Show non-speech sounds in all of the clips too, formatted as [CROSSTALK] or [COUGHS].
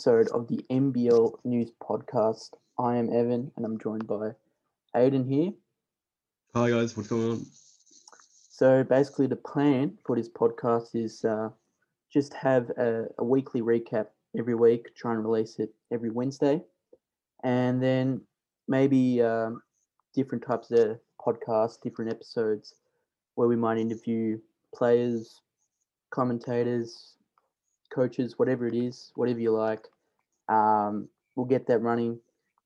episode of the NBL News Podcast. I am Evan, and I'm joined by Aiden here. Hi guys, what's going on? So, basically, the plan for this podcast is uh, just have a, a weekly recap every week, try and release it every Wednesday, and then maybe um, different types of podcasts, different episodes where we might interview players, commentators, coaches, whatever it is, whatever you like. Um, we'll get that running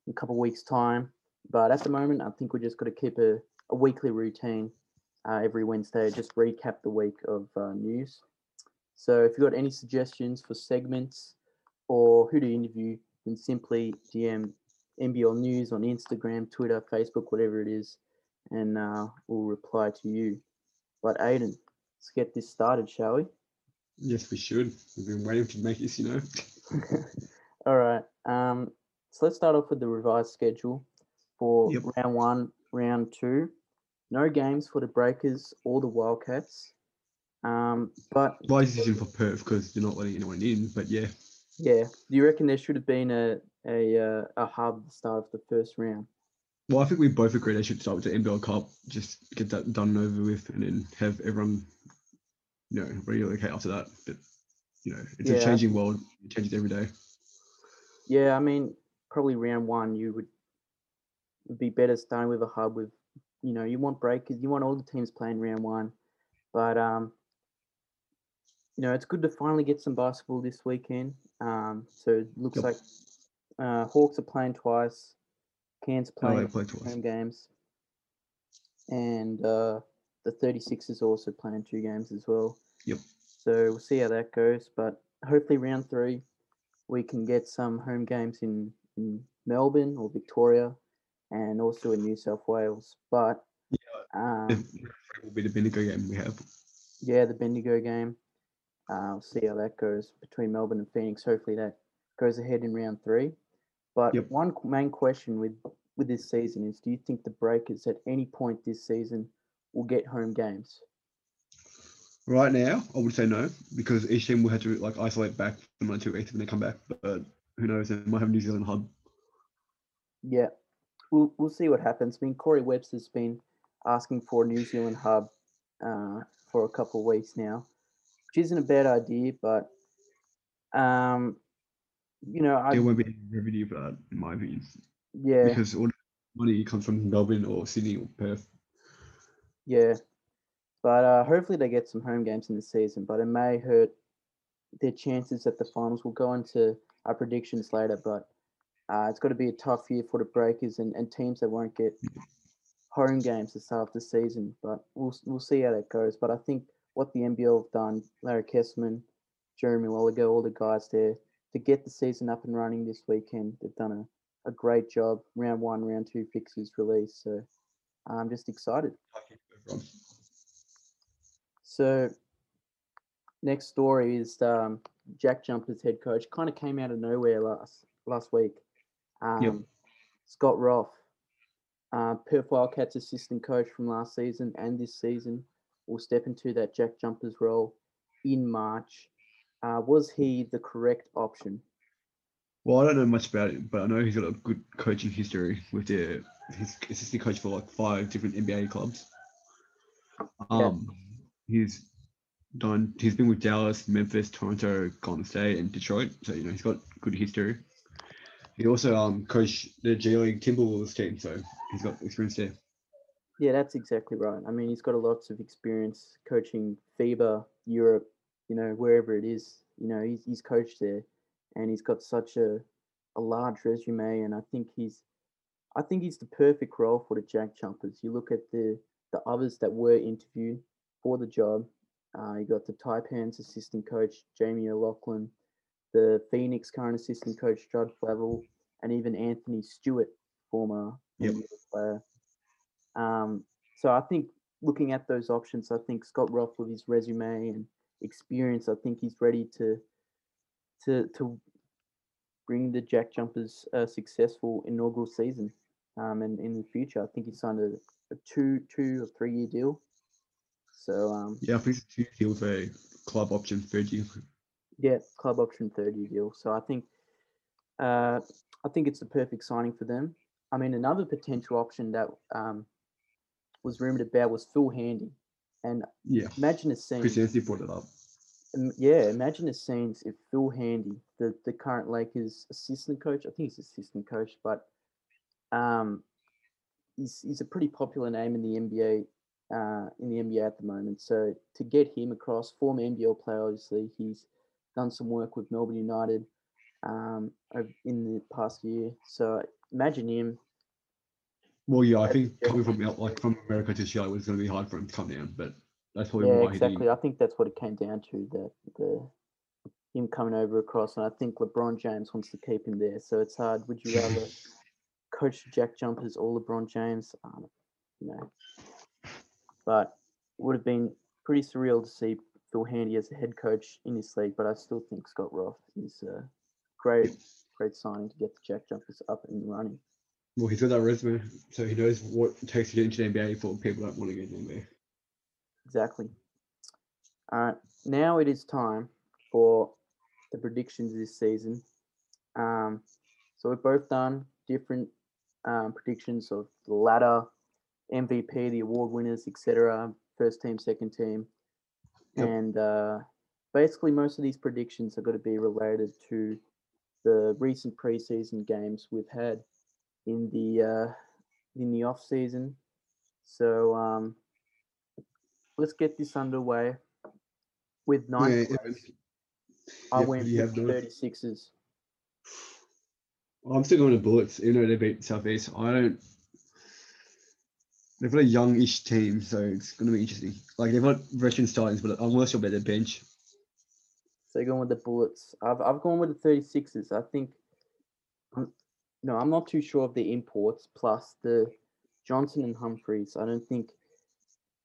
in a couple weeks' time. But at the moment, I think we're just going to keep a, a weekly routine uh, every Wednesday, just recap the week of uh, news. So if you've got any suggestions for segments or who to interview, then simply DM NBL News on Instagram, Twitter, Facebook, whatever it is, and uh, we'll reply to you. But Aiden, let's get this started, shall we? Yes, we should. We've been waiting to make this, you know. [LAUGHS] All right. Um, so let's start off with the revised schedule for Yep. round one, round two. No games for the Breakers or the Wildcats. Um, but why My decision for Perth because you're not letting anyone in, but yeah, yeah, do you reckon there should have been a a uh, a hub at the start of the first round? well, I think we both agree they should start with the NBL Cup, just get that done and over with, and then have everyone, you know, relocate after that. But you know, it's Yeah. a changing world; it changes every day. Yeah, I mean, probably round one you would would be better starting with a hub with, you know, you want breakers, you want all the teams playing round one, but um, you know, it's good to finally get some basketball this weekend. Um, so it looks Yep. like uh, Hawks are playing twice, Cairns playing play twice. home games, and uh, the 36ers also playing two games as well. Yep. So we'll see how that goes, but hopefully round three we can get some home games in, in Melbourne or Victoria and also in New South Wales. But um, It will be the Bendigo game we have. yeah, the Bendigo game. Uh, we'll see how that goes between Melbourne and Phoenix. Hopefully that goes ahead in round three. But Yep. one main question with with this season is: Do you think the Breakers at any point this season will get home games? Right now, I would say no because each team will have to like isolate back for or two weeks when they come back. But who knows? They might have a New Zealand hub. Yeah, we'll we'll see what happens. I mean, Corey Webster's been asking for a New Zealand hub uh, for a couple of weeks now, which isn't a bad idea, but um, you know, I There won't be any revenue for that, in my opinion, yeah, because all the money comes from Melbourne or Sydney or Perth. yeah, but uh, hopefully they get some home games in the season. But it may hurt their chances at the finals. We'll go into our predictions later, but uh, it's got to be a tough year for the Breakers and, and teams that won't get home games to start the season. But we'll we'll see how that goes. But I think what the NBL have done, Larry Kestelman, Jeremy Loeliger, all the guys there to get the season up and running this weekend, they've done a, a great job. Round one, round two fixes released, so I'm just excited. So next story is um, Jack Jumpers head coach. Kind of came out of nowhere last last week. Um, Scott Roth, uh, Perth Wildcats assistant coach from last season and this season, will step into that Jack Jumpers role in March. Uh, was he the correct option? Well, I don't know much about him, but I know he's got a good coaching history with the he's assistant coach for like five different NBA clubs. Um, he's done. He's been with Dallas, Memphis, Toronto, Golden State, and Detroit. So you know he's got good history. He also um coached the G League Timberwolves team, so he's got experience there. Yeah, that's exactly right. I mean, he's got a lots of experience coaching FIBA, Europe, you know, wherever it is. You know, he's, he's coached there, and he's got such a, a large resume. And I think he's, I think he's the perfect role for the Jack Jumpers. You look at the the others that were interviewed for the job. Uh, you got the Taipans assistant coach Jamie O'Loughlin, the Phoenix current assistant coach Judd Flavell, and even Anthony Stewart, former Yep. Player. Um, so I think looking at those options, I think Scott Roth with his resume and experience, I think he's ready to to to bring the Jack Jumpers a successful inaugural season. Um, and in the future, I think he signed a, a two two or three year deal. So um, Yeah, I think it's two deal for a club option third year. yeah, club option third year deal. So I think uh, I think it's the perfect signing for them. I mean, another potential option that um, was rumored about was Phil Handy, and Yeah, imagine a scene. Chris Anthony brought it up. Yeah, imagine the scenes if Phil Handy, the, the current Lakers assistant coach, I think he's assistant coach, but um, he's he's a pretty popular name in the NBA uh, in the NBA at the moment. So to get him across, former NBL player, obviously he's done some work with Melbourne United um, in the past year. So imagine him. Well, yeah, I think coming from like from America to Australia was going to be hard for him to come down, but that's probably Yeah, why exactly. I think that's what it came down to. The the him coming over across, and I think LeBron James wants to keep him there. So it's hard. Would you [LAUGHS] rather coach Jack Jumpers or LeBron James? Um, you know, but would have been pretty surreal to see Phil Handy as a head coach in this league. But I still think Scott Roth is a great, great signing to get the Jack Jumpers up and running. well he's got that resume, so he knows what it takes to get into the NBA for people that don't want to get into the NBA. Exactly. All right, now it is time for the predictions this season. Um, so we've both done different um, predictions of the ladder, MVP, the award winners, etc. First team, second team, Yep. and uh, basically most of these predictions are going to be related to the recent preseason games we've had in the uh, in the off season. So um, let's get this underway with nine Yeah, yeah, I went with have, the Dylan? 36ers. I'm still going to Bullets, even though they beat Southeast. I don't. They've got a youngish team, so it's going to be interesting. Like they've got veteran startings, but I'm less sure about their bench. So you're going with the Bullets. I've I've gone with the 36ers. I think no, I'm not too sure of the imports plus the Johnson and Humphries. I don't think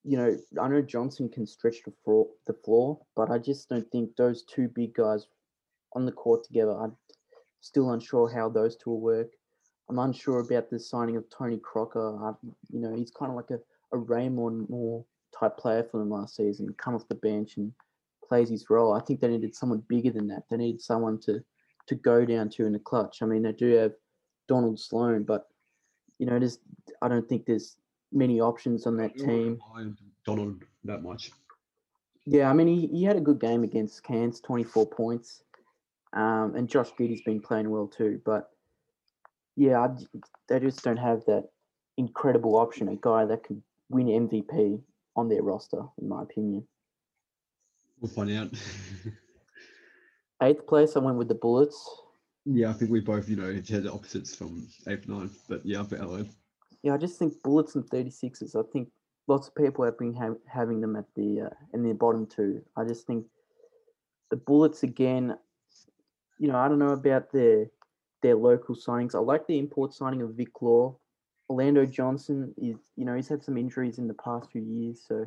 you know, I know Johnson can stretch the floor, the floor, but I just don't think those two big guys on the court together. I'm still unsure how those two will work. I'm unsure about the signing of Tony Crocker. I, you know, he's kind of like a, a Ramone Moore type player for them last season. Come off the bench and plays his role. I think they needed someone bigger than that. They needed someone to to go down to in the clutch. I mean, they do have Donald Sloan, but you know, there's I don't think there's many options on that team. Donald that much. Yeah, I mean, he, he had a good game against Cairns, 24 points. Um, and Josh Giddey's been playing well too. But yeah, I they just don't have that incredible option, a guy that can win MVP on their roster, in my opinion. We'll find out. [LAUGHS] Eighth place, I went with the Bullets. yeah, I think we both, you know, had the opposites from eighth, ninth, but yeah, got Yeah, I just think Bullets and 36ers. I think lots of people have been ha- having them at the uh, in the bottom two. I just think the Bullets again. You know, I don't know about their their local signings. I like the import signing of Vic Law. Orlando Johnson is, you know, he's had some injuries in the past few years, so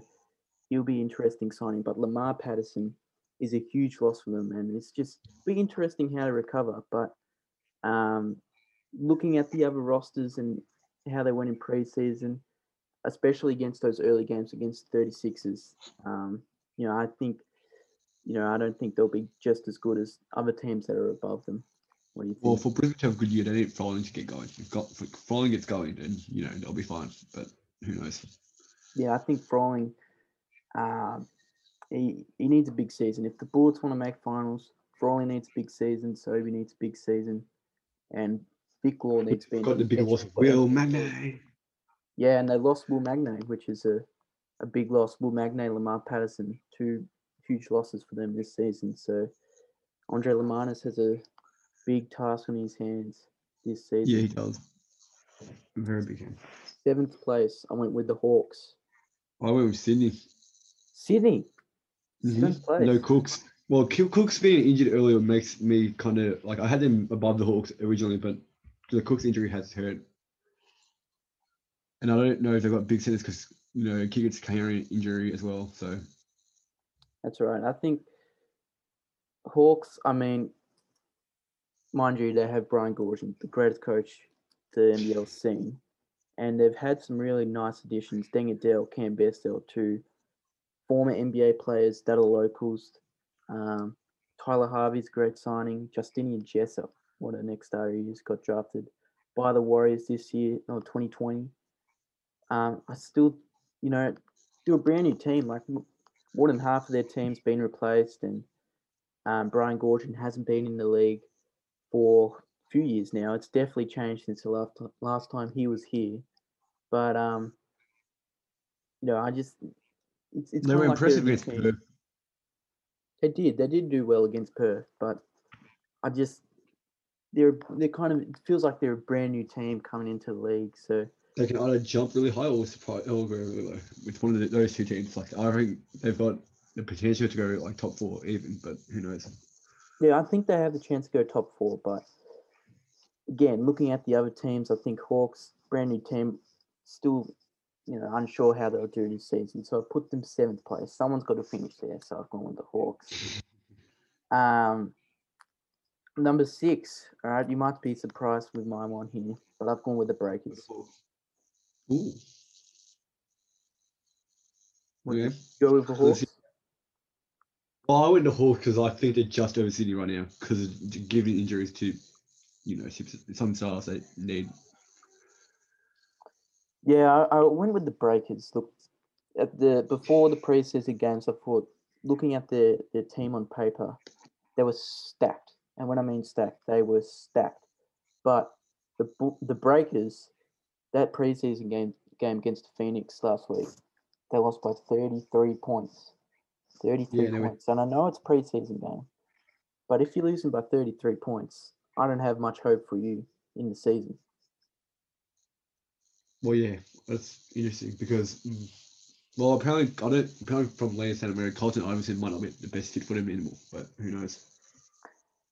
he'll be interesting signing. But Lamar Patterson is a huge loss for them, and it's just be interesting how to recover. But um, looking at the other rosters and how they went in preseason, especially against those early games against 36ers. Um, you know, I think, you know, I don't think they'll be just as good as other teams that are above them. What do you think? Well, for Brisbane to have a good year, they need Froling to get going. If got if Froling gets going, then you know they'll be fine. But who knows? yeah, I think Froling, um, he, he needs a big season. If the Bullets want to make finals, Froling needs a big season. Sobey needs a big season. And Vic Law needs to be Got the bigger loss, player. Will Magnay. Yeah, and they lost Will Magnay, which is a, a big loss. Will Magnay, Lamar Patterson, two huge losses for them this season. So Andre Lemanis has a big task on his hands this season. Yeah, he does. Very big game. Seventh place, I went with the Hawks. I went with Sydney. Sydney, Mhm. seventh place. No Cooks. Well, Cook's being injured earlier makes me kind of like I had them above the Hawks originally, but the Cook's injury has hurt, and I don't know if they've got big centers because you know Kiggett's carrying injury as well. So That's right. I think Hawks, I mean, mind you, they have Brian Goorjian, the greatest coach the NBL's seen. And they've had some really nice additions. Deng Adel, Cam Bestel, two former NBA players that are locals. Um, Tyler Harvey's great signing. Justinian Jessup, what a next star he is, got drafted by the Warriors this year, or 2020. Um, I still, you know, do a brand new team. Like more than half of their team's been replaced, and um, Brian Goorjian hasn't been in the league few years now. It's definitely changed since the last last time he was here. But um, you know, I just it's it's they were like impressive against team. Perth. They did. They did do well against Perth, but I just they're they're kind of it feels like they're a brand new team coming into the league. So They can either jump really high or surprise or go really low with one of the, those two teams. Like I think they've got the potential to go like top four even, but who knows? yeah, I think they have the chance to go top four. But again, looking at the other teams, I think Hawks brand new team, still you know unsure how they'll do this season. So I put them seventh place. Someone's got to finish there. So I've gone with the Hawks. [LAUGHS] Um, number six. All right, you might be surprised with my one here, but I've gone with the Breakers. Ooh. Yeah. Go with the Hawks. Well, I went to Hawks because I think they're just over Sydney right now because of giving injuries to, you know, some- some stars they need. Yeah, I, I went with the Breakers. Look, at the before the preseason games, I thought looking at their their team on paper, they were stacked. And when I mean stacked, they were stacked. But the Bu- the Breakers, that preseason game game against Phoenix last week, they lost by thirty three points. Thirty three Yeah, they were- points, and I know it's preseason game, but if you're losing by thirty three points, I don't have much hope for you in the season. Well, yeah, that's interesting because, well, apparently, I don't, apparently from Lance Santa Maria, Colton Iverson might not be the best fit for them anymore, but who knows?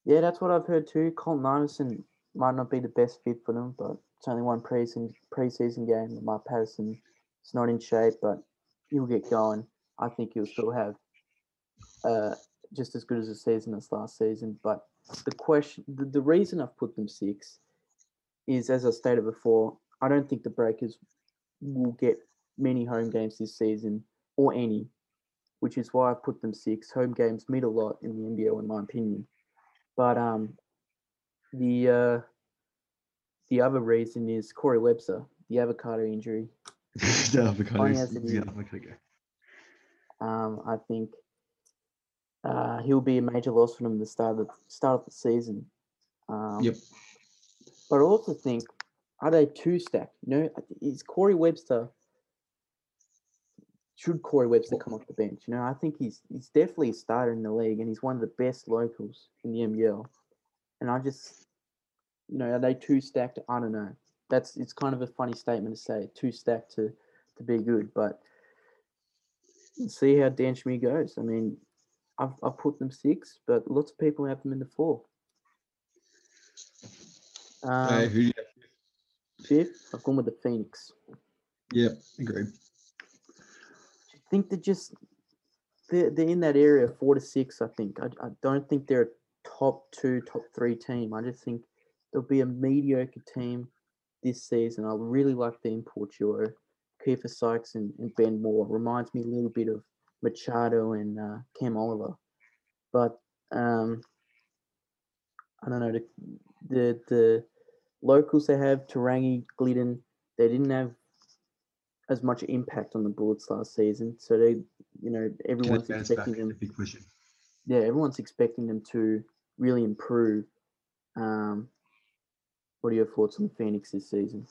Yeah, that's what I've heard too. Colton Iverson might not be the best fit for them, but it's only one preseason preseason game. Lamar Patterson is not in shape, but he'll get going. I think he'll still have uh, just as good as a season as last season. But the question, the, the reason I've put them six is, as I stated before, I don't think the Breakers will get many home games this season or any, which is why I put them six. Home games mean a lot in the NBL, in my opinion. But um, the uh, the other reason is Corey Webster, the avocado injury. [LAUGHS] the avocado. Funny as it yeah, is. avocado. Um, I think uh, he'll be a major loss for them at the start of the start of the season. Um, Yep. But I also think are they too stacked? You know, is Corey Webster? Should Corey Webster come off the bench? You know, I think he's he's definitely a starter in the league, and he's one of the best locals in the NBL. And I just, you know, are they too stacked? I don't know. That's it's kind of a funny statement to say, too stacked to to be good, but see how Dan Shamir goes. I mean, I've I've put them six, but lots of people have them in the four. Um, Hey, who do you Fifth, I've gone with the Phoenix. Yep, agreed. I think they're just they're, they're in that area, four to six. I think. I, I don't think they're a top two, top three team. I just think they'll be a mediocre team this season. I really like the import duo, Kiefer Sykes and, and Ben Moore. Reminds me a little bit of Machado and uh, Cam Oliver, but um, I don't know the the the locals they have Tarangi, Gliddon. They didn't have as much impact on the Bullets last season, so they, you know, everyone's they bounce back? expecting them. Yeah, everyone's expecting them to really improve. Um, what are your thoughts on the Phoenix this season?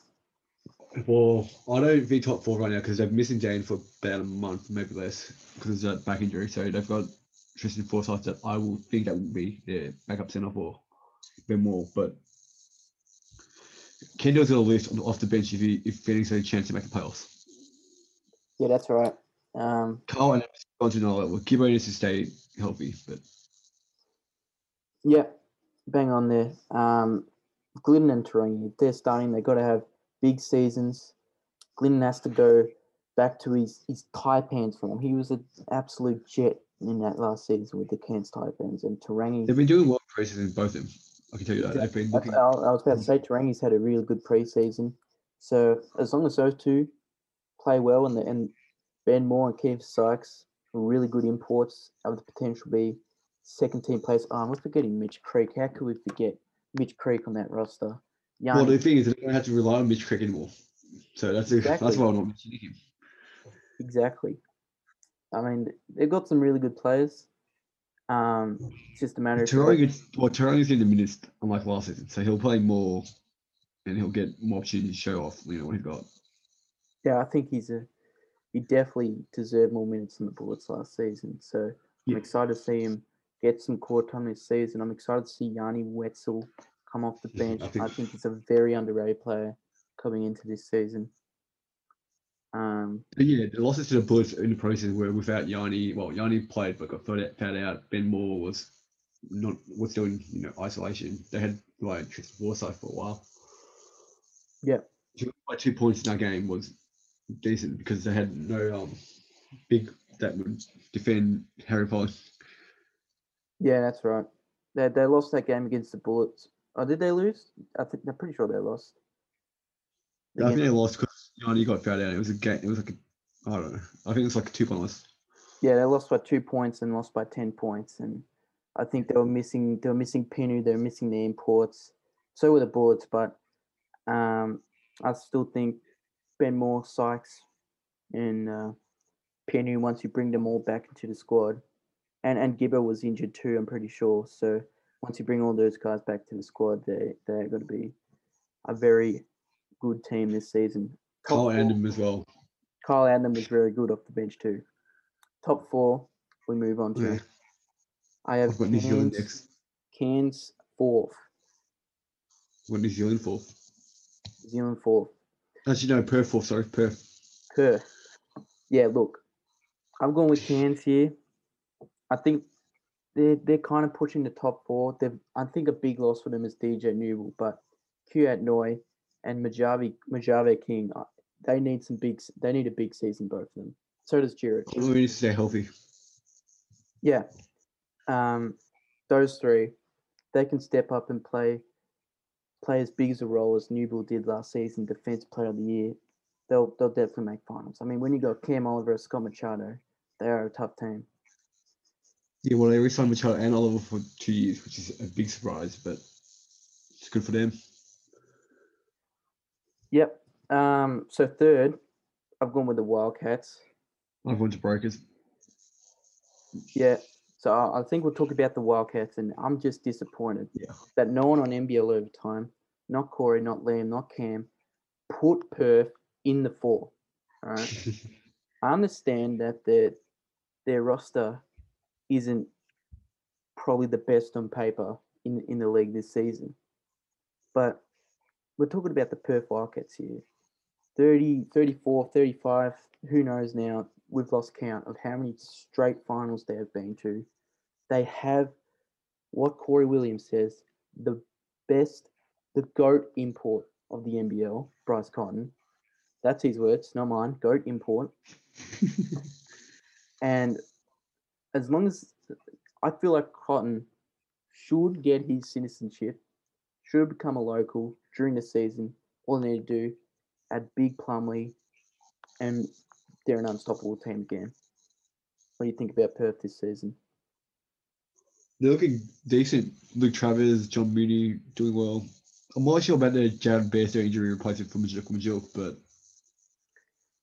Well, I don't think top four right now because they're missing Jane for about a month, maybe less, because of that back injury. So they've got Tristan Forsyth that I will think that will be their backup centre for Ben Moore. But Kendall's going to list off the bench if he, if Phoenix has a chance to make the playoffs. Yeah, that's right. Um, Carl and gone to another level. Gibbo needs to stay healthy, but Yeah, bang on there. Um, Gliddon and Te Rangi, they're starting, they've got to have big seasons. Gliddon has to go back to his, his Taipans form. He was an absolute jet in that last season with the Cairns Taipans and Te Rangi. They've been doing well preseason, both of them. I can tell you that. They've been looking. I I was about to say Te Rangi's had a really good preseason. So as long as those two play well and the, and Ben Moore and Kiefer Sykes really good imports, have the potential to be second team players. Oh, I'm forgetting Mitch Creek. How could we forget Mitch Creek on that roster? Young, Well, the thing is, they don't have to rely on Mitch Creek anymore. So that's [LAUGHS] Exactly. that's why I'm not mentioning him. exactly. I mean, they've got some really good players. Um, it's just a matter of Te Rangi gets well, Te Rangi's getting the minutes unlike last season, so he'll play more, and he'll get more opportunities to show off. You know what he's got. Yeah, I think he's a he definitely deserved more minutes than the Bullets last season. So I'm Yeah. excited to see him get some court time this season. I'm excited to see Yanni Wetzell come off the Yeah, I bench. I think- think, he's a very underrated player coming into this season. Um, yeah, the losses to the Bullets in the process were without Yanni. Well, Yanni played but got fouled out. Ben Moore was not was still in you know isolation. They had like Tristan Forsyth for a while. yeah, by two points in that game was decent because they had no um big that would defend Harry Potter. yeah, that's right. They they lost that game against the Bullets. Oh, did they lose? I think I'm pretty sure they lost. Yeah, I think they lost because Yanni got fouled out. It was a game. It was like a, I don't know. I think it was like a two point loss. Yeah, they lost by two points and lost by ten points, and I think they were missing they were missing Pineau, they were missing the imports. So were the Bullets, but um, I still think Ben Moore, Sykes, and uh, Pineau once you bring them all back into the squad, and and Gibber was injured too, I'm pretty sure. So once you bring all those guys back to the squad, they they're going to be a very good team this season. Top Carl four- as well. Kyle Adnam was very good off the bench too. Top four, we move on to. Yeah. I have I've got New Zealand next. Cairns fourth, What New Zealand for? New Zealand fourth, Actually, no, Perth fourth. Sorry, Perth. Perth. Yeah, look, I'm going with Cairns here. I think they're they're kind of pushing the top four. They've I think a big loss for them is DJ Newbill, but Kouat Noi and Majavi Majave King, uh, they need some big. They need a big season, both of them. So does Jared. We need to stay healthy. Yeah. Um, those three, they can step up and play play as big as a role as Newbill did last season, defense player of the year. They'll they'll definitely make finals. I mean, when you got Cam Oliver, Scott Machado, they are a tough team. Yeah, well, they re-signed Machado and Oliver for two years, which is a big surprise, but it's good for them. Yep. Um, so third, I've gone with the Wildcats. I've went to Breakers. Yeah. So I I think we'll talk about the Wildcats, and I'm just disappointed Yeah. that no one on NBL overtime, not Corey, not Liam, not Cam, put Perth in the four. All right. [LAUGHS] I understand that their their roster isn't probably the best on paper in in the league this season, but we're talking about the Perth Wildcats here. 30, 34, 35, who knows now? We've lost count of how many straight finals they have been to. They have what Corey Williams says the best, the GOAT import of the NBL, Bryce Cotton. That's his words, not mine. GOAT import. [LAUGHS] And as long as I feel like Cotton should get his citizenship, should become a local during the season, all they need to do, add Big Plumlee, and they're an unstoppable team again. What do you think about Perth this season? They're looking decent. Luke Travers, John Mooney doing well. I'm not sure about the Jared Bairstow injury replacement for Majok Majok, but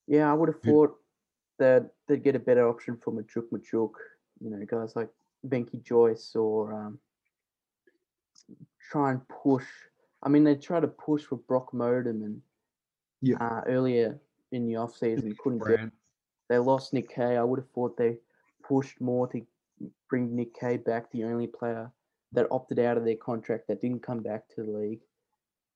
Yeah, I would have thought that they'd get a better option for Majok Majok. You know, guys like Benky Joyce or um, try and push. I mean, they tried to push for Brock Motum and Yeah. uh, earlier in the off season couldn't get. Brand. They lost Nick Kay. I would have thought they pushed more to bring Nick Kay back, the only player that opted out of their contract that didn't come back to the league.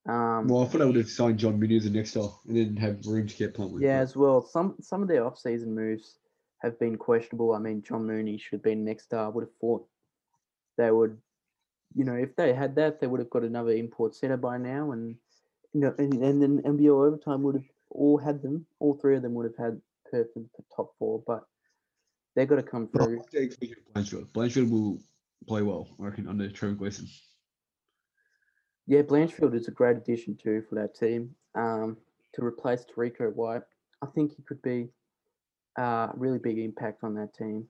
Um, Well, I thought I would have signed John as the next star and then have room to get Plumlee. Yeah, as well. Some some of their off-season moves have been questionable. I mean, John Mooney should have been next star. Would have thought they would you know, if they had that, they would have got another import center by now, and you know, and, and then NBL overtime would have all had them. All three of them would have had Perth in the top four, but they've got to come through. like the of Blanchfield. Blanchfield will play well, I reckon, under Trevor Gleeson. Yeah, Blanchfield is a great addition too for that team. Um, to replace Terrico White, I think he could be uh, a really big impact on that team.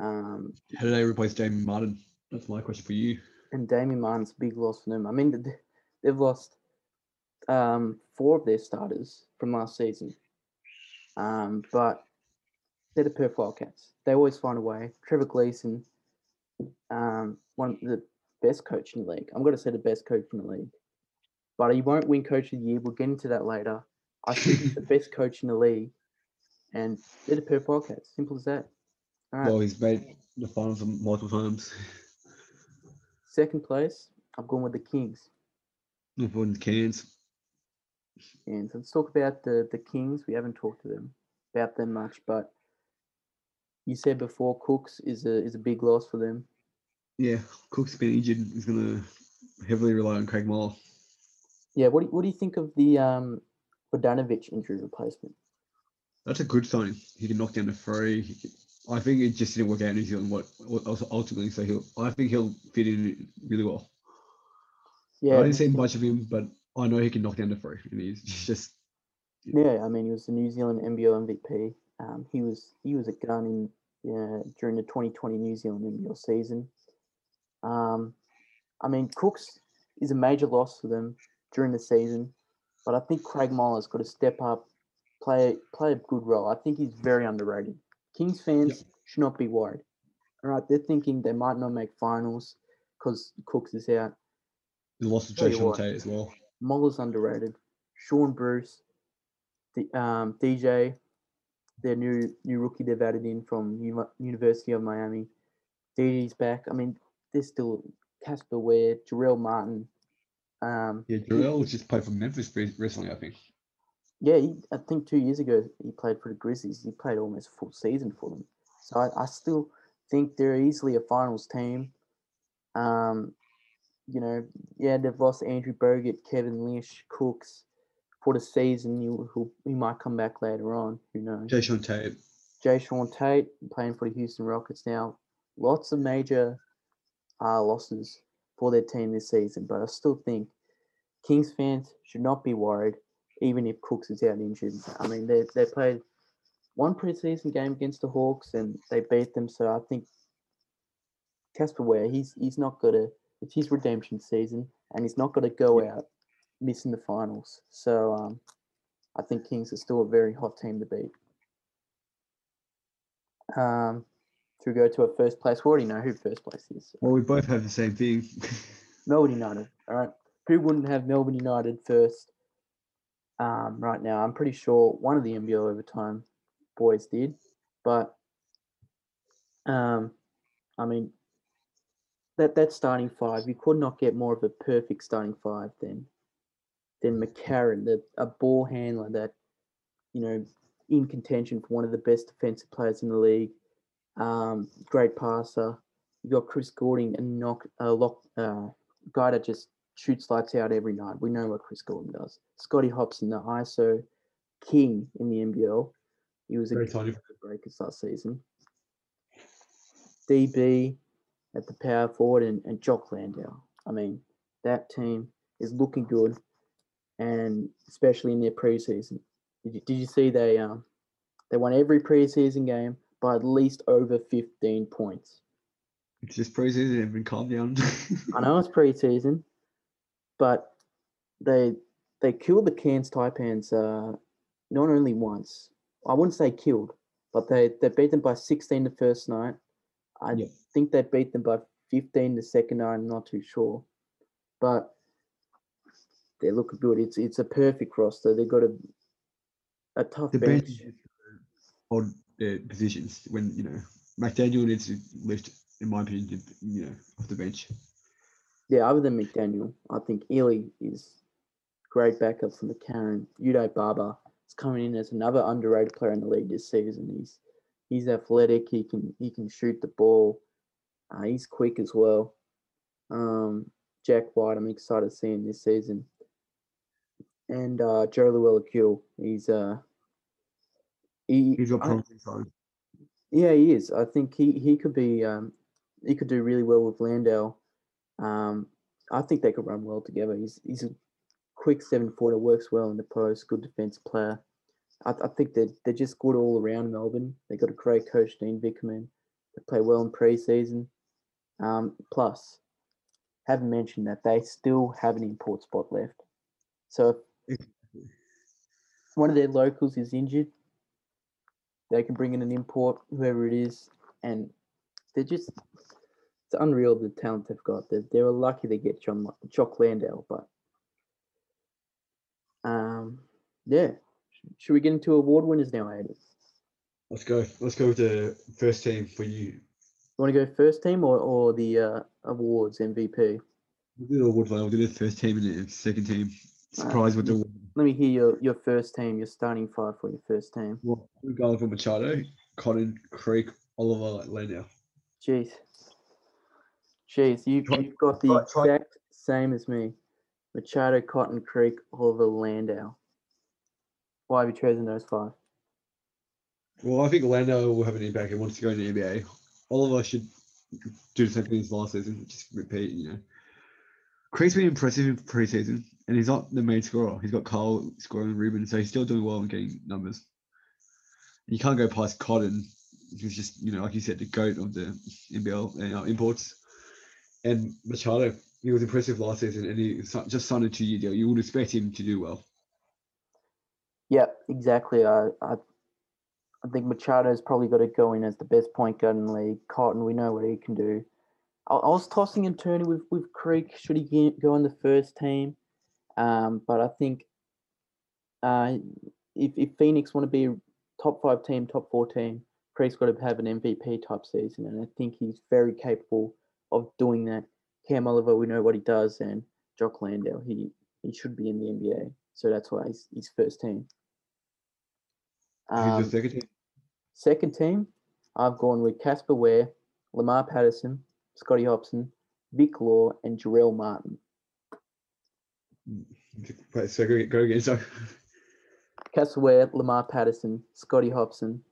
Um, How do they replace Damian Martin? That's my question for you. and Damian Martin's a big loss for them. I mean, they've lost um, four of their starters from last season, um, but they're the Perth Wildcats. They always find a way. Trevor Gleeson, um, one of the best coach in the league. I'm going to say the best coach in the league, but he won't win Coach of the Year. We'll get into that later. I think he's the [LAUGHS] best coach in the league, and they're the Perth Wildcats. Simple as that. All right. Well, he's made the finals multiple times. Second place, I've gone with the Kings. Avoiding the cans. And so let's talk about the the Kings. We haven't talked to them about them much, but you said before Cooks is a is a big loss for them. Yeah, Cook's been injured. He's going to heavily rely on Craig Moller. Yeah, what do you, what do you think of the um Vodanovic injury replacement? That's a good sign. He can knock down the three. I think it just didn't work out in New Zealand. What, what ultimately, so he'll. I think he'll fit in really well. Yeah, I didn't see much of him, but I know he can knock down the three. And he's just yeah. I mean, he was the New Zealand NBL MVP. Um, he was he was a gun in during the 2020 New Zealand NBL season. Um, I mean, Cooks is a major loss for them during the season, but I think Craig Moller's got to step up, play play a good role. I think he's very underrated. Kings fans should not be worried. All right, they're thinking they might not make finals because Cooks is out. the loss of you. Tate as well. Moller's underrated. Sean Bruce, the um, DJ, their new new rookie they've added in from Uni- University of Miami. DD's back. I mean, there's still Casper Ware, Jarell Martin. Um, Yeah, Jarell just played for Memphis recently, I think. Yeah, he, I think two years ago he played for the Grizzlies. He played almost a full season for them. So I, I still think they're easily a finals team. Um, you know, yeah, they've lost Andrew Bogut, Kevin Lisch, Cooks for the season. You who he might come back later on. Who knows? Jae'Sean Tate. Jae'Sean Tate playing for the Houston Rockets now. Lots of major uh, losses for their team this season, but I still think Kings fans should not be worried, even if Cooks is out injured. I mean, they they played one preseason game against the Hawks and they beat them, so I think Casper Ware, he's he's not gonna it's his redemption season and he's not gonna go out missing the finals. So um, I think Kings are still a very hot team to beat. Um, to go to a first place, we already know who first place is. Well, we both have the same thing. Melbourne United. All right. Who wouldn't have Melbourne United first um, right now? I'm pretty sure one of the NBL overtime boys did. But, um, I mean, that, that starting five, you could not get more of a perfect starting five than than McCarron, the, a ball handler that, you know, in contention for one of the best defensive players in the league. Um, great passer. You got Chris Goulding and knock uh, lock uh, guy that just shoots lights out every night. We know what Chris Goulding does. Scotty Hobson, the ISO king in the NBL. He was a Very for the Breakers last season. DB at the power forward and, and Jock Landale. I mean, that team is looking good, and especially in their preseason. Did you, did you see they um they won every preseason game by at least over 15 points? It's just preseason. Everyone calm down. I know it's preseason, but they they killed the Cairns Taipans uh, not only once. I wouldn't say killed, but they, they beat them by 16 the first night. I Yep. think they beat them by 15 the second night. I'm not too sure, but they look good. It's it's a perfect roster. They've got a a tough the bench. bench on their positions when you know McDaniel needs to lift, in my opinion, you know, off the bench. Yeah, other than McDaniel, I think Ili is great backup for McCarron. Yudai Baba is coming in as another underrated player in the league this season. He's he's athletic. He can he can shoot the ball. Uh, he's quick as well. Um, Jack White, I'm excited to see him this season. And uh, Joe Llewellyn he's uh, he, He's got promising yeah, he is. I think he he could be um, he could do really well with Landale. Um, I think they could run well together. He's he's a quick seven footer, works well in the post, good defense player. I, I think they're they're just good all around Melbourne. They've got a great coach, Dean Vickerman. They play well in preseason. Um, plus, haven't mentioned that they still have an import spot left. So if one of their locals is injured, they can bring in an import, whoever it is, and they're just it's unreal the talent they've got. They're, they're lucky they get John Jock Landale, but um, yeah. Should we get into award winners now, Aiden? Let's go. Let's go with the first team for you. You want to go first team or, or the uh, awards MVP? We'll do the award. We'll do the first team and the second team. Surprise with the award. Let me hear your, your first team, your starting five for your first team. Well, we're going for Machado, Cotton, Creek, Oliver, Landale. Jeez. Jeez, you, Try- you've got the exact same as me. Machado, Cotton Creek, Oliver Landale. Why have you chosen those five? Well, I think Landale will have an impact and wants to go in the NBA. Oliver should do the same thing as last season, just repeat, you know. Creek's been impressive in preseason, and he's not the main scorer. He's got Carl scoring and Ruben, so he's still doing well and getting numbers. You can't go past Cotton. He's just, you know, like you said, the goat of the NBL uh, imports. And Machado, he was impressive last season, and he just signed a two-year deal. You would expect him to do well. Yeah, exactly. I, I I think Machado's probably got to go in as the best point guard in the league. Cotton, we know what he can do. I, I was tossing and turning with, with Creek. Should he go on the first team? Um, but I think uh, if, if Phoenix want to be a top five team, top four team, Creek's got to have an MVP type season. And I think he's very capable of doing that. Cam Oliver, we know what he does. And Jock Landale, he, he should be in the NBA. So that's why he's, he's first team. Who's Um, the second team? Second team, I've gone with Casper Ware, Lamar Patterson, Scotty Hobson, Vic Law, and Jarell Martin. Wait, so go, go again. So Casper Ware, Lamar Patterson, Scotty Hobson,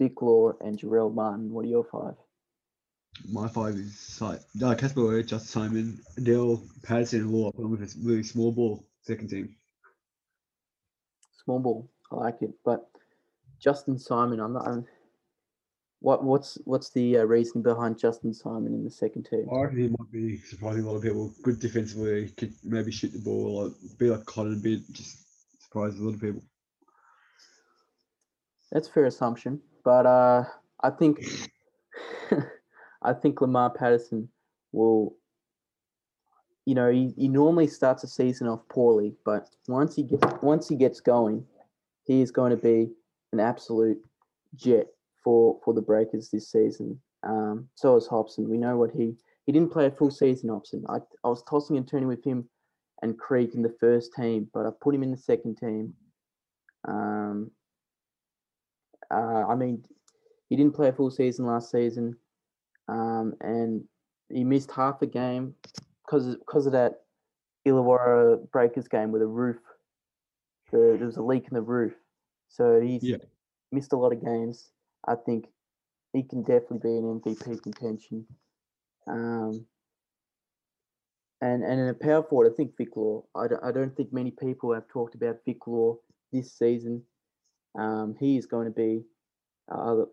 Vic Law, and Jarell Martin. What are your five? My five is Si- Casper Ware, Justin Simon, Dale Patterson, and Law. With a really small ball second team. Small ball. I like it. But Justin Simon, I'm not. I'm, what what's what's the uh, reason behind Justin Simon in the second team? I reckon he might be surprising a lot of people. Good defensively, could maybe shoot the ball, like, be like Cotton a bit, just surprise a lot of people. That's a fair assumption, but uh, I think [LAUGHS] [LAUGHS] I think Lamar Patterson will. You know, he, he normally starts a season off poorly, but once he gets once he gets going, he is going to be an absolute jet for for the Breakers this season. Um, so is Hobson. We know what he he didn't play a full season. Hobson. I I was tossing and turning with him and Creek in the first team, but I put him in the second team. Um, uh, I mean, he didn't play a full season last season, um, and he missed half a game because because of that Illawarra Breakers game with a roof. The, there was a leak in the roof, so he's Yeah. missed a lot of games. I think he can definitely be an MVP contention. Um, and and in a power forward, I think Vic Law. I don't, I don't think many people have talked about Vic Law this season. Um, he is going to be a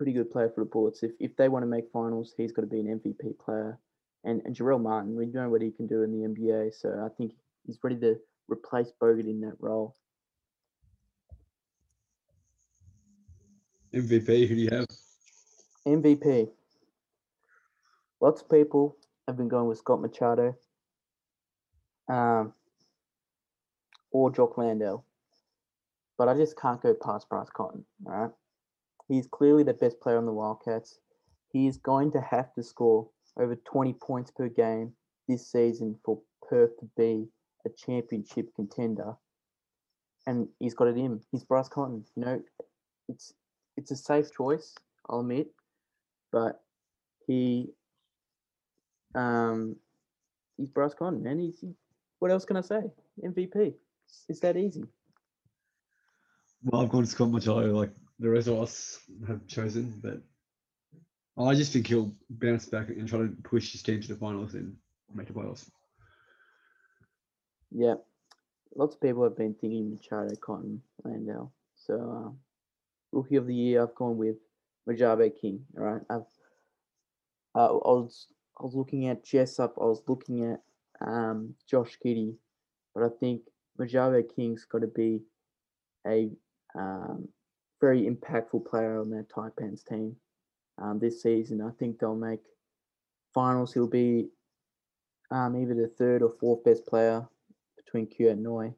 pretty good player for the Bullets. If if they want to make finals, he's got to be an MVP player. And and Jarell Martin, we know what he can do in the NBA, so I think he's ready to replace Bogut in that role. MVP, who do you have? MVP. Lots of people have been going with Scott Machado, um, or Jock Landale, but I just can't go past Bryce Cotton. All right, he's clearly the best player on the Wildcats. He is going to have to score over 20 points per game this season for Perth to be a championship contender, and he's got it in. He's Bryce Cotton. You know, it's it's a safe choice, I'll admit, but he Um, he's Bryce Cotton, man. He's he, what else can I say? MVP. It's, it's that easy. Well, I've gone Scott Machado like the us have chosen, but I just think he'll bounce back and try to push his team to the finals and make the playoffs. Yeah, lots of people have been thinking Machado, Cotton, Landale. So, uh, rookie of the year, I've gone with Mojave King. All right, I've uh, I was I was looking at Jessup, I was looking at um, Josh Giddey, but I think Mojave King's got to be a um, very impactful player on that Taipans team um, this season. I think they'll make finals. He'll be um, either the third or fourth best player between Kouat Noi.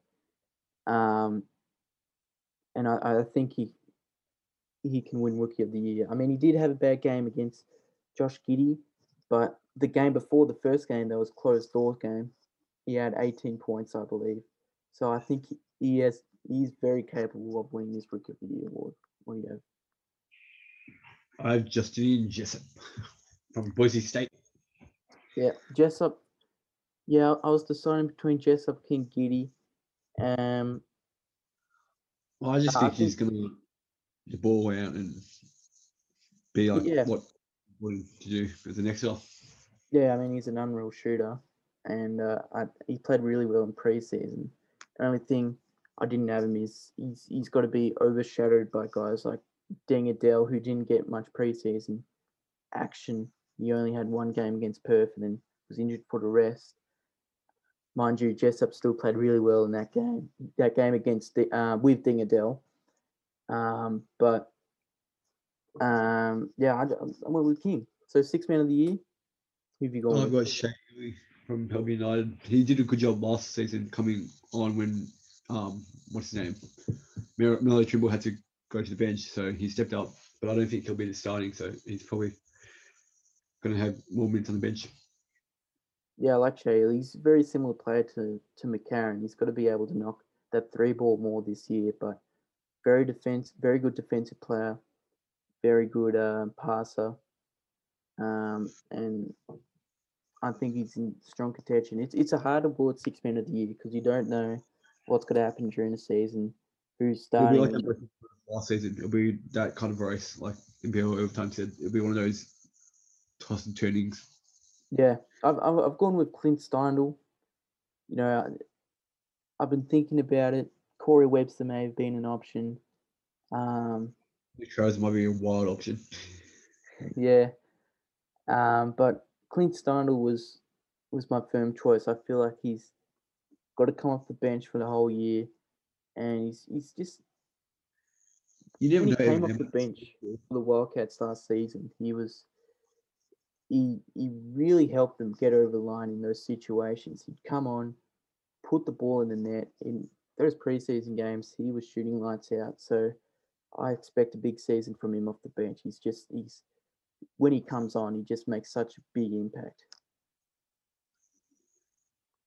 Um, and I, I think he he can win Rookie of the Year. I mean, he did have a bad game against Josh Giddey, but the game before the first game, that was closed door game. He had 18 points, I believe. So I think he, he has he's very capable of winning this Rookie of the Year award. What do you have? I have Justin Jessup from Boise State. Yeah, Jessup. Yeah, I was deciding between Jessup, King, Giddey. Um, Well, I just Uh, I think he's going to the ball out and be like Yeah. what wanted to do as the next off. Yeah, I mean he's an unreal shooter, and uh, I, he played really well in preseason. The only thing I didn't have him is he's he's got to be overshadowed by guys like Deng Adel who didn't get much preseason action. He only had one game against Perth and then was injured for the rest. Mind you, Jessup still played really well in that game. That game against the, uh, with Deng Adel. Um, but um, yeah, I, I went with King. So six man of the year. Who have you gone I've got Shea from Melbourne United. He did a good job last season coming on when um what's his name? Melody Trimble had to go to the bench, so he stepped up. But I don't think he'll be the starting, so he's probably going to have more minutes on the bench. Yeah, I like Shea. He's a very similar player to to McCarron. He's got to be able to knock that three ball more this year, but very defense, very good defensive player, very good uh, passer, um, and I think he's in strong contention. It's it's a hard award six men of the year because you don't know what's going to happen during the season, who's It'll be starting. like and- last season. It'll be that kind of race, like NBL overtime said. It'll be one of those toss and turnings. Yeah, I've, I've I've gone with Clint Steindl. You know, I, I've been thinking about it. Corey Webster may have been an option. Um, Nick might be a wild option. [LAUGHS] yeah, um, but Clint Steindl was was my firm choice. I feel like he's got to come off the bench for the whole year, and he's he's just You never know. he came off the bench for the Wildcats last season, he was he he really helped them get over the line in those situations. He'd come on, put the ball in the net. In those preseason games, he was shooting lights out. So I expect a big season from him off the bench. He's just he's when he comes on, he just makes such a big impact.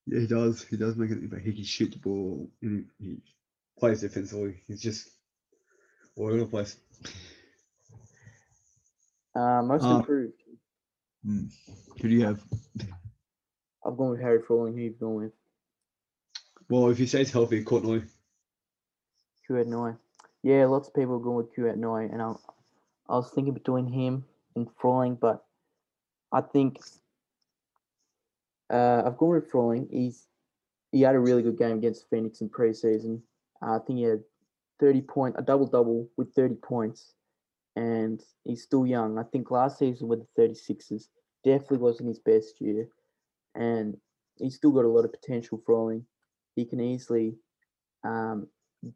Yeah, he does. He does make it. But he can shoot the ball. And he plays defensively. He's just all over the place. Uh, most Um, improved. Hmm. Who do you have? I've gone with Harry Froling. Who you've gone with? Well, if he stays healthy, Courtney. Kouat Noi. Yeah, lots of people are going with Kouat Noi, and I, I was thinking between him and Frawling, but I think uh, I've gone with Froling. He's he had a really good game against Phoenix in preseason. Uh, I think he had thirty point, a double double with thirty points, and he's still young. I think last season with the 36ers definitely wasn't his best year, and he's still got a lot of potential. Froling, he can easily um,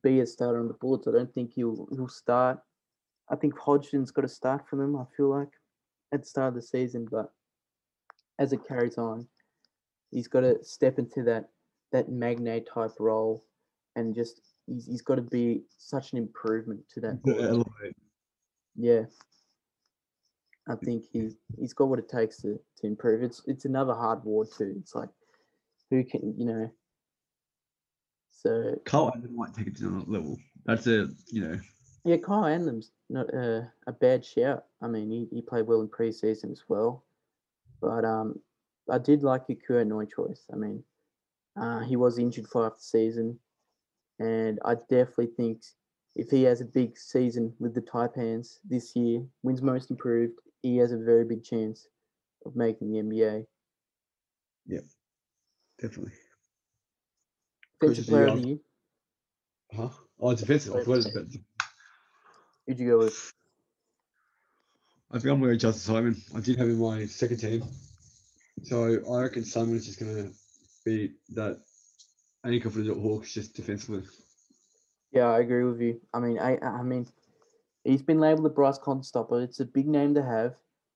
be a starter on the Bullets. I don't think he'll he'll start. I think Hodgson's got to start for them. I feel like at the start of the season, but as it carries on, he's got to step into that that Magnay type role, and just he's, he's got to be such an improvement to that. Yeah, I think he he's got what it takes to to improve. It's it's another hard ward too. It's like who can you know. So Carl Allen might take it to another level. That's a you know. Yeah, Kyle Adnam's not a, a bad shout. I mean, he, he played well in preseason as well. But um, I did like Yakua no choice. I mean, uh, he was injured for half the season, and I definitely think if he has a big season with the Taipans this year, wins most improved, he has a very big chance of making the NBA. Yep, definitely. Defensive player of the year. Huh? Oh, defensive. I forgot Defensive. about the- Who'd you go with? I think I'm going to Justin Simon. I did have him in my second team. So I reckon Simon's just going to be that anchor for the Hawks just defensively. Yeah, I agree with you. I mean, I I mean, he's been labelled the Bryce Cotton stopper. It's a big name to have,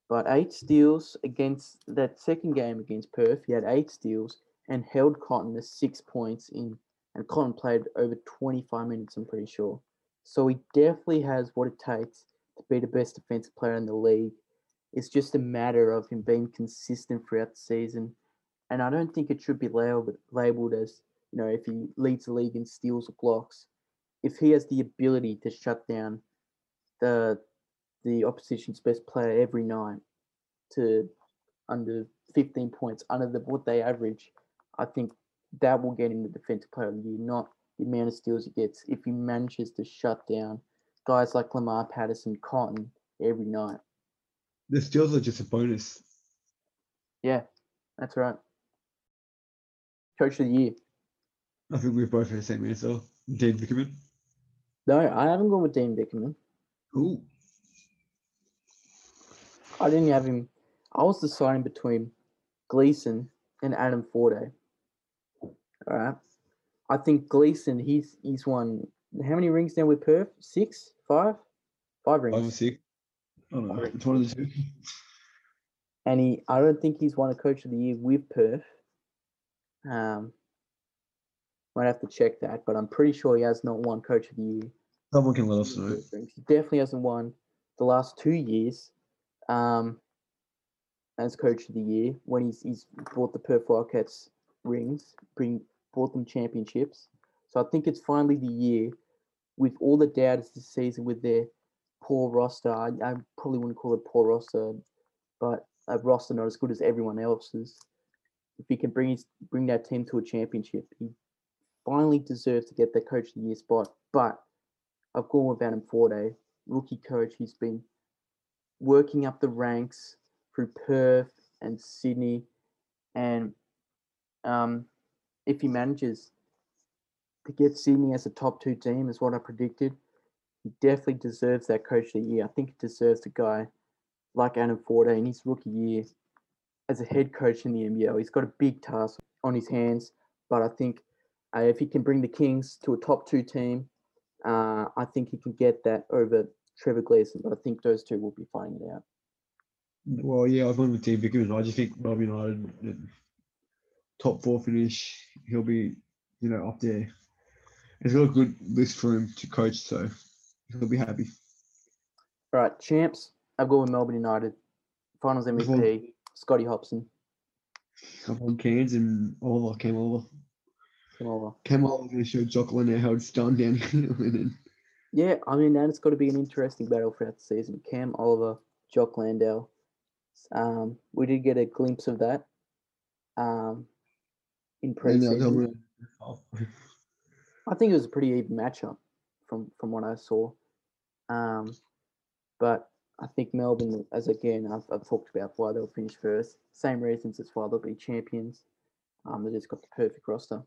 but eight steals against that second game against Perth, he had eight steals and held Cotton to six points in, and Cotton played over 25 minutes. I'm pretty sure. So he definitely has what it takes to be the best defensive player in the league. It's just a matter of him being consistent throughout the season, and I don't think it should be labeled as you know if he leads the league in steals or blocks if he has the ability to shut down the the opposition's best player every night to under 15 points under the what they average, I think that will get him the defensive player of the year, not the amount of steals he gets if he manages to shut down guys like Lamar Patterson, Cotton every night. The steals are just a bonus. Yeah, that's right. Coach of the year. I think we've both had the same answer. Dean Vickerman. No, I haven't gone with Dean Vickerman. Ooh. I didn't have him. I was deciding between Gleeson and Adam Forde. All right. I think Gleeson, he's he's won how many rings now with Perth? Six? Five? Five rings. Five or six. I don't know. It's one of the two. and he I don't think he's won a coach of the year with Perth. Um might have to check that, but I'm pretty sure he has not won coach of the year. Someone can let us know. He definitely hasn't won the last two years um as coach of the year when he's he's brought the Perth Wildcats rings, bring brought them championships. So I think it's finally the year with all the doubters this season with their poor roster. I, I probably wouldn't call it poor roster, but a roster not as good as everyone else's. If he can bring his, bring that team to a championship, he finally deserves to get the coach of the year spot. But I've gone with Adam Forde, rookie coach. He's been working up the ranks through Perth and Sydney, and um, if he manages to get Sydney as a top two team, is what I predicted, he definitely deserves that coach of the year. I think he deserves a guy like Adam Forde in his rookie year as a head coach in the NBL. He's got a big task on his hands, but I think uh, if he can bring the Kings to a top two team, uh, I think he can get that over Trevor Gleeson. But I think those two will be fighting it out. Well, yeah, I've gone with Dean Vickerman. I just think Melbourne United top four finish. He'll be, you know, up there. He's got a good list for him to coach, so he'll be happy. All right, champs. I've got with Melbourne United. Finals MVP, Scotty Hopson. Up on Cairns and Oliver came over. Come over. Came over going to show Jocelyn how it's done down here. [LAUGHS] Yeah, I mean, and it's got to be an interesting battle throughout the season. Cam Oliver, Jock Landale. Um, we did get a glimpse of that um, in and preseason. I think it was a pretty even matchup from from what I saw. Um, but I think Melbourne, as again I've, I've talked about why they'll finish first. Same reasons as why they'll be champions. Um, they just got the perfect roster.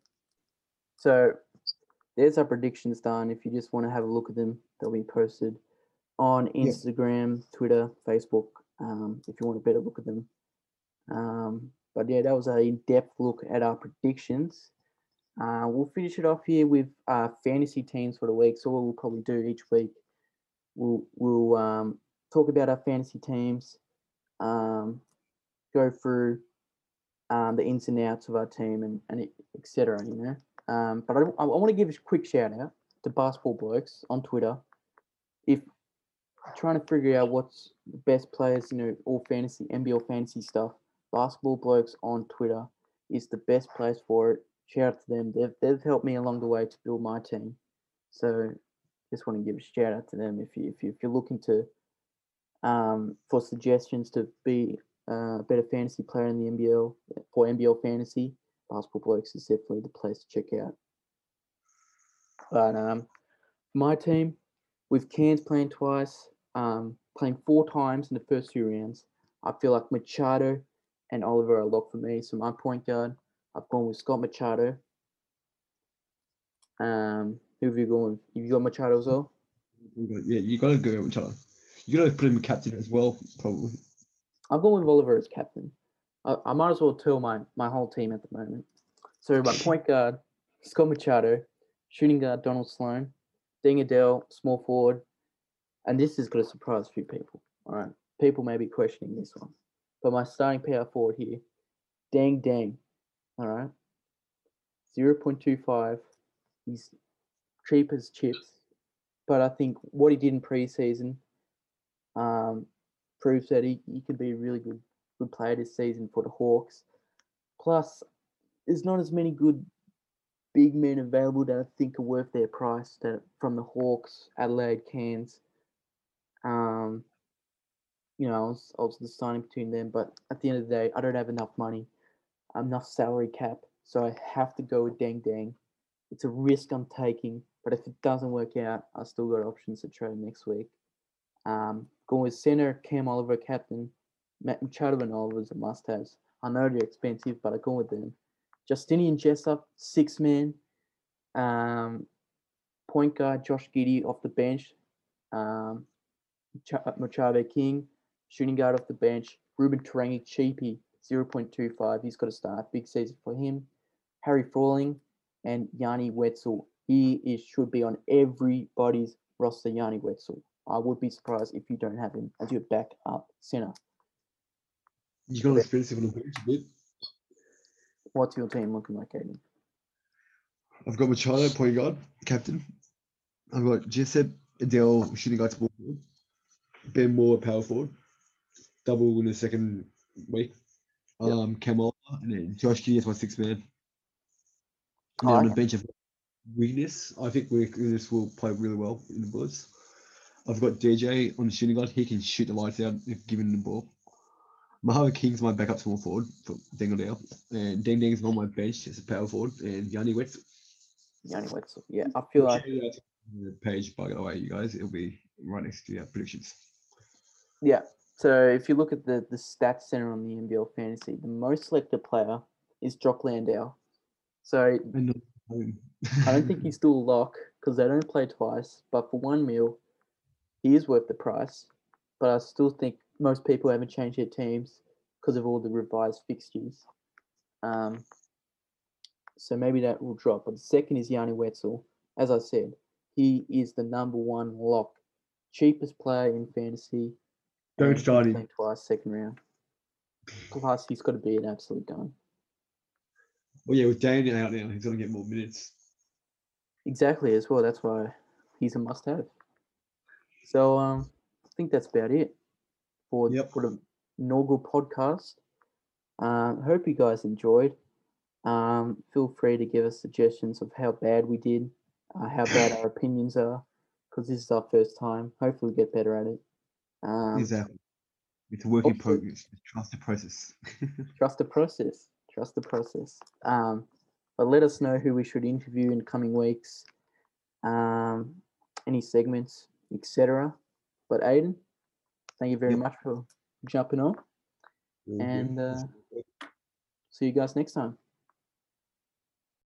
So there's our predictions done. If you just want to have a look at them, they'll be posted on Yeah. Instagram, Twitter, Facebook. Um, if you want a better look at them. Um, but yeah, that was a in-depth look at our predictions. Uh, we'll finish it off here with uh, fantasy teams for the week. So what we'll probably do each week, we'll we'll um, talk about our fantasy teams, um, go through um, the ins and outs of our team, and and etc. You know. Um, but I, I want to give a quick shout out to Basketball Blokes on Twitter. If trying to figure out what's the best players, you know, all fantasy, NBL fantasy stuff, Basketball Blokes on Twitter is the best place for it. Shout out to them. They've, they've helped me along the way to build my team. So just want to give a shout out to them if you if, you, if you're looking to um, for suggestions to be uh, a better fantasy player in the NBL for NBL fantasy, Basketball Blokes is definitely the place to check out. But um, my team, with Cairns playing twice, um, playing four times in the first two rounds, I feel like Machado and Oliver are locked for me. So my point guard, I've gone with Scott Machado. Um, who have you? Have you got Machado as well? Yeah, you gotta go with other. You gotta put him captain as well, probably. I'm going with Oliver as captain. I, I might as well tell my, my whole team at the moment. So my point guard, Scott Machado, shooting guard Donald Sloan, Deng Adel, small forward, and this is going to surprise a few people. All right, people may be questioning this one, but my starting power forward here, Deng Deng, all right, zero point two five. He's cheap as chips, but I think what he did in preseason, um, proves that he, he could be a really good good player this season for the Hawks. Plus, there's not as many good big men available that I think are worth their price that from the Hawks, Adelaide, Cairns. Um, you know, I was, I was deciding between them, but at the end of the day, I don't have enough money, enough salary cap, so I have to go with Deng Deng. It's a risk I'm taking, but if it doesn't work out, I still got options to trade next week. Um, going with center, Cam Oliver, captain. Matt Machado and Oliver's a must-haves. I know they're expensive, but I go with them. Justinian Jessup, six man. Um, point guard Josh Giddey off the bench. Um, Ch- Machado King, shooting guard off the bench. Reuben Te Rangi, cheapy, 0.25. He's got to start. Big season for him. Harry Frawling and Yanni Wetzell. He is should be on everybody's roster. Yanni Wetzell. I would be surprised if you don't have him as your backup center. You got expensive on the bench a bit. What's your team looking like, Aiden? I've got Machado, point guard, captain. I've got Jessup, Adel, shooting guard, small forward. Ben Moore, power forward. Double in the second week. Yep. Um, Kamal, and then Josh Giddey as my six man. And oh, on the bench of weakness, I think weakness will play really well in the Bullets. I've got DJ on the shooting guard. He can shoot the lights out if given the ball. Mojave King's my backup small forward for Dingle And Deng Deng's on my bench as a power forward. And Yanni Wetzell. Yanni Wetzell. Yeah, I feel like the page by the way, you guys, it'll be right next to your predictions. Yeah. So if you look at the the stats center on the NBL fantasy, the most selected player is Jock Landale. So And not home. I don't think [LAUGHS] he's still a lock because they don't play twice. But for one meal, he is worth the price. But I still think most people haven't changed their teams because of all the revised fixtures. Um, so maybe that will drop. But the second is Yanni Wetzell. As I said, he is the number one lock, cheapest player in fantasy. Don't start him. Twice, second round. Plus, he's got to be an absolute gun. Well, yeah, with Daniel out now, he's gonna get more minutes. Exactly, as well. That's why he's a must-have. So, um, I think that's about it for Yep. for the inaugural podcast. Um, hope you guys enjoyed. Um, feel free to give us suggestions of how bad we did, uh, how bad our [COUGHS] opinions are, because this is our first time. Hopefully, we get better at it. Um, exactly. It's a work in progress. Trust the process. [LAUGHS] trust the process. Trust the process. Um, but let us know who we should interview in coming weeks, um, any segments, etc. But Aiden, thank you very Yep. much for jumping on. And, uh, See you guys next time.